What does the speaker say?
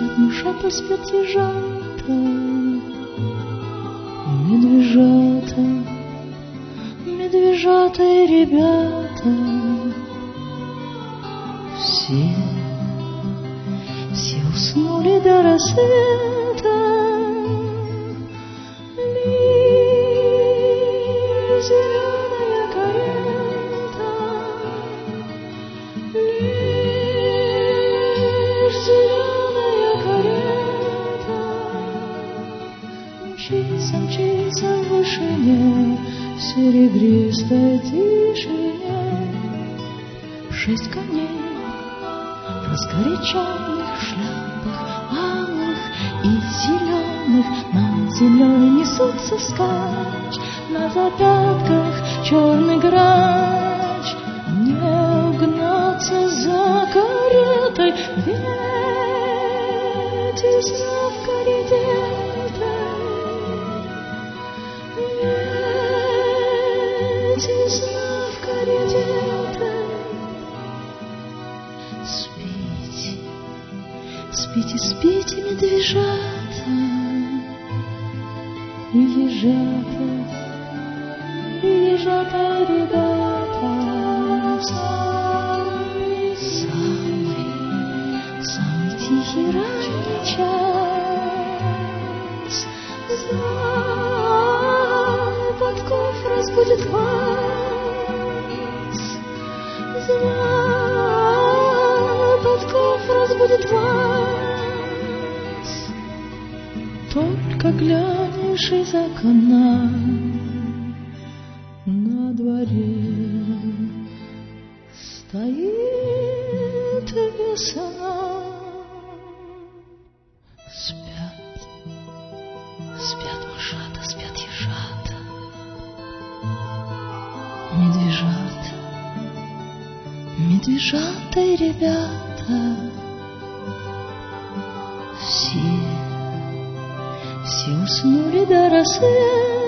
медвежата спят ежата, медвежата, медвежата и ребята. Все, все уснули до рассвета. Мчится, мчится в вышине в серебристой тишине Шесть коней в раскоряченных шляпах алых и зеленых Над землей несутся скач, на запятках черный грач. Не угнаться за каретой, ведь из в карете спите, спите, медвежата и ежата, и ежата, ребята. Самый, самый, самый тихий ранний час. Знай, подков разбудит вас. Глянешь из окна на дворе стоит весна. Спят, спят мышата, спят ежата, медвежата, медвежата и ребята. Все, все уснули до рассвета.